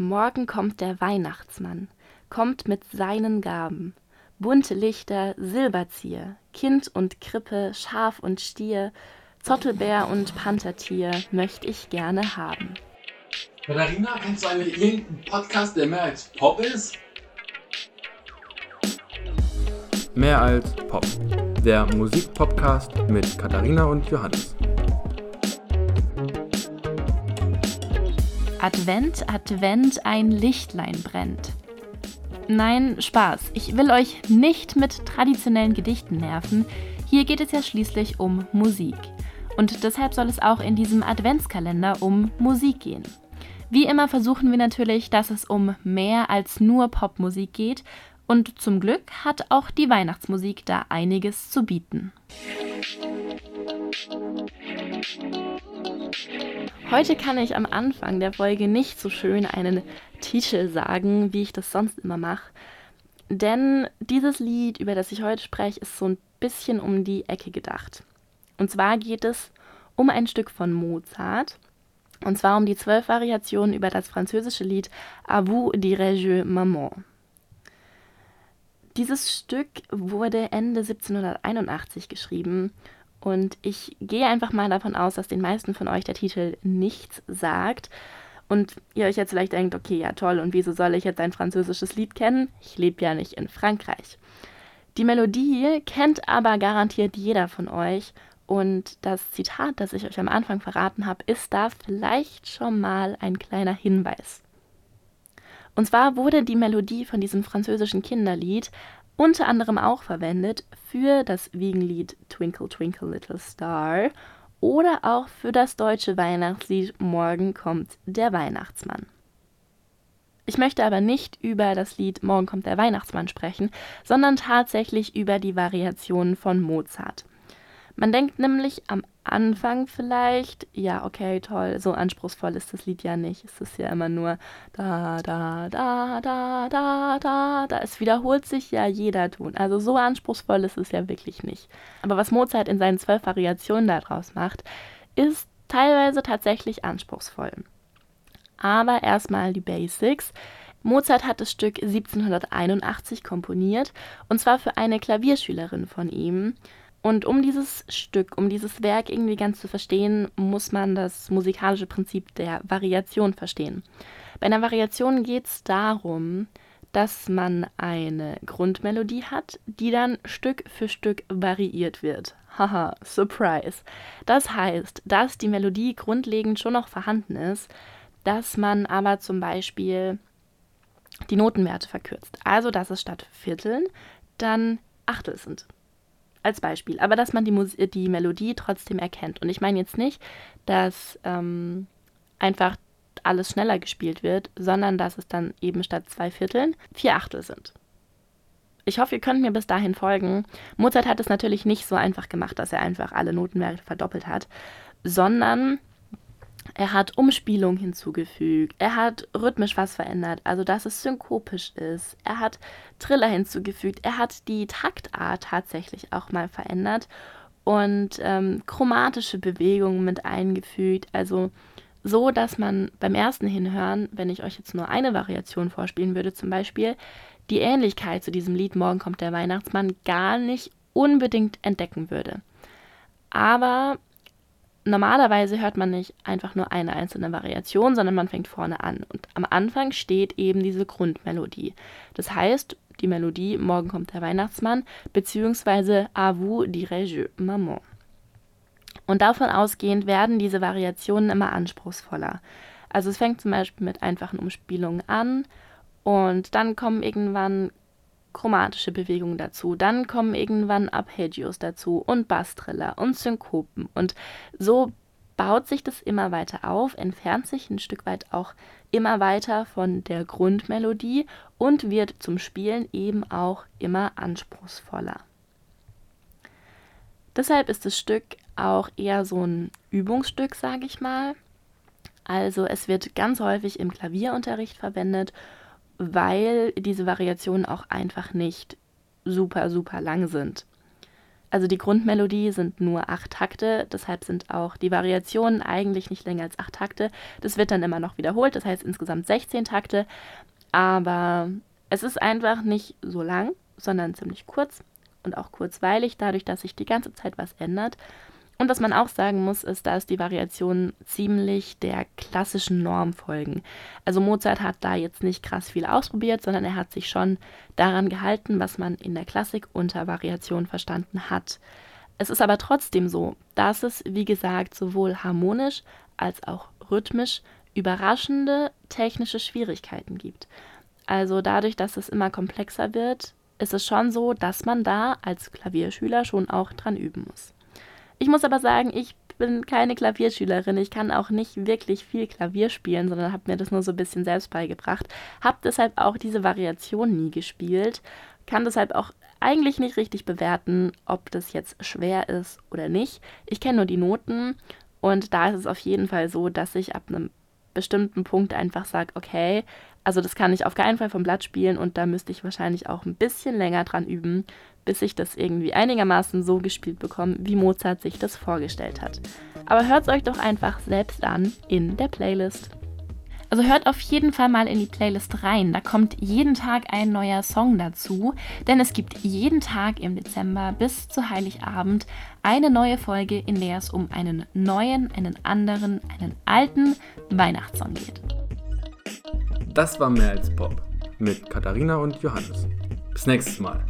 Morgen kommt der Weihnachtsmann, kommt mit seinen Gaben. Bunte Lichter, Silberzieher, Kind und Krippe, Schaf und Stier, Zottelbär und Panthertier möchte ich gerne haben. Katharina, kennst du eigentlich irgendeinen Podcast, der mehr als Pop ist? Mehr als Pop. Der Musikpodcast mit Katharina und Johannes. Advent, Advent, ein Lichtlein brennt. Nein, Spaß. Ich will euch nicht mit traditionellen Gedichten nerven. Hier geht es ja schließlich um Musik. Und deshalb soll es auch in diesem Adventskalender um Musik gehen. Wie immer versuchen wir natürlich, dass es um mehr als nur Popmusik geht. Und zum Glück hat auch die Weihnachtsmusik da einiges zu bieten. Heute kann ich am Anfang der Folge nicht so schön einen Titel sagen, wie ich das sonst immer mache. Denn dieses Lied, über das ich heute spreche, ist so ein bisschen um die Ecke gedacht. Und zwar geht es um ein Stück von Mozart. Und zwar um die zwölf Variationen über das französische Lied A vous dirai-je Maman. Dieses Stück wurde Ende 1781 geschrieben und ich gehe einfach mal davon aus, dass den meisten von euch der Titel nichts sagt. Und ihr euch jetzt vielleicht denkt, okay, ja toll, und wieso soll ich jetzt ein französisches Lied kennen? Ich lebe ja nicht in Frankreich. Die Melodie kennt aber garantiert jeder von euch. Und das Zitat, das ich euch am Anfang verraten habe, ist da vielleicht schon mal ein kleiner Hinweis. Und zwar wurde die Melodie von diesem französischen Kinderlied unter anderem auch verwendet für das Wiegenlied Twinkle Twinkle Little Star oder auch für das deutsche Weihnachtslied Morgen kommt der Weihnachtsmann. Ich möchte aber nicht über das Lied Morgen kommt der Weihnachtsmann sprechen, sondern tatsächlich über die Variationen von Mozart. Man denkt nämlich am Anfang vielleicht, ja, okay, toll, so anspruchsvoll ist das Lied ja nicht. Es ist ja immer nur da, da, da, da, da, da, da. Es wiederholt sich ja jeder Ton. Also so anspruchsvoll ist es ja wirklich nicht. Aber was Mozart in seinen zwölf Variationen daraus macht, ist teilweise tatsächlich anspruchsvoll. Aber erstmal die Basics. Mozart hat das Stück 1781 komponiert und zwar für eine Klavierschülerin von ihm. Und um dieses Stück, um dieses Werk irgendwie ganz zu verstehen, muss man das musikalische Prinzip der Variation verstehen. Bei einer Variation geht es darum, dass man eine Grundmelodie hat, die dann Stück für Stück variiert wird. Haha, Surprise. Das heißt, dass die Melodie grundlegend schon noch vorhanden ist, dass man aber zum Beispiel die Notenwerte verkürzt. Also, dass es statt Vierteln dann Achtel sind als Beispiel. Aber dass man die, Mus die Melodie trotzdem erkennt. Und ich meine jetzt nicht, dass ähm, einfach alles schneller gespielt wird, sondern dass es dann eben statt zwei Vierteln vier Achtel sind. Ich hoffe, ihr könnt mir bis dahin folgen. Mozart hat es natürlich nicht so einfach gemacht, dass er einfach alle Notenwerte verdoppelt hat, sondern er hat Umspielung hinzugefügt. Er hat rhythmisch was verändert, also dass es synkopisch ist. Er hat Triller hinzugefügt. Er hat die Taktart tatsächlich auch mal verändert und ähm, chromatische Bewegungen mit eingefügt. Also so, dass man beim ersten Hinhören, wenn ich euch jetzt nur eine Variation vorspielen würde, zum Beispiel, die Ähnlichkeit zu diesem Lied Morgen kommt der Weihnachtsmann gar nicht unbedingt entdecken würde. Aber normalerweise hört man nicht einfach nur eine einzelne Variation, sondern man fängt vorne an. Und am Anfang steht eben diese Grundmelodie. Das heißt, die Melodie Morgen kommt der Weihnachtsmann, beziehungsweise A vous dirai-je Maman. Und davon ausgehend werden diese Variationen immer anspruchsvoller. Also es fängt zum Beispiel mit einfachen Umspielungen an und dann kommen irgendwann chromatische Bewegungen dazu. Dann kommen irgendwann Arpeggios dazu und Basstriller und Synkopen. Und so baut sich das immer weiter auf, entfernt sich ein Stück weit auch immer weiter von der Grundmelodie und wird zum Spielen eben auch immer anspruchsvoller. Deshalb ist das Stück auch eher so ein Übungsstück, sage ich mal. Also es wird ganz häufig im Klavierunterricht verwendet weil diese Variationen auch einfach nicht super, super lang sind. Also die Grundmelodie sind nur acht Takte, deshalb sind auch die Variationen eigentlich nicht länger als acht Takte. Das wird dann immer noch wiederholt, das heißt insgesamt 16 Takte. Aber es ist einfach nicht so lang, sondern ziemlich kurz und auch kurzweilig, dadurch, dass sich die ganze Zeit was ändert. Und was man auch sagen muss, ist, dass die Variationen ziemlich der klassischen Norm folgen. Also Mozart hat da jetzt nicht krass viel ausprobiert, sondern er hat sich schon daran gehalten, was man in der Klassik unter Variation verstanden hat. Es ist aber trotzdem so, dass es, wie gesagt, sowohl harmonisch als auch rhythmisch überraschende technische Schwierigkeiten gibt. Also dadurch, dass es immer komplexer wird, ist es schon so, dass man da als Klavierschüler schon auch dran üben muss. Ich muss aber sagen, ich bin keine Klavierschülerin. Ich kann auch nicht wirklich viel Klavier spielen, sondern habe mir das nur so ein bisschen selbst beigebracht. Habe deshalb auch diese Variation nie gespielt. Kann deshalb auch eigentlich nicht richtig bewerten, ob das jetzt schwer ist oder nicht. Ich kenne nur die Noten und da ist es auf jeden Fall so, dass ich ab einem bestimmten Punkt einfach sage, okay, also das kann ich auf keinen Fall vom Blatt spielen und da müsste ich wahrscheinlich auch ein bisschen länger dran üben, bis ich das irgendwie einigermaßen so gespielt bekomme, wie Mozart sich das vorgestellt hat. Aber hört es euch doch einfach selbst an in der Playlist. Also hört auf jeden Fall mal in die Playlist rein. Da kommt jeden Tag ein neuer Song dazu, denn es gibt jeden Tag im Dezember bis zu Heiligabend eine neue Folge, in der es um einen neuen, einen anderen, einen alten Weihnachtssong geht. Das war mehr als Pop mit Katharina und Johannes. Bis nächstes Mal.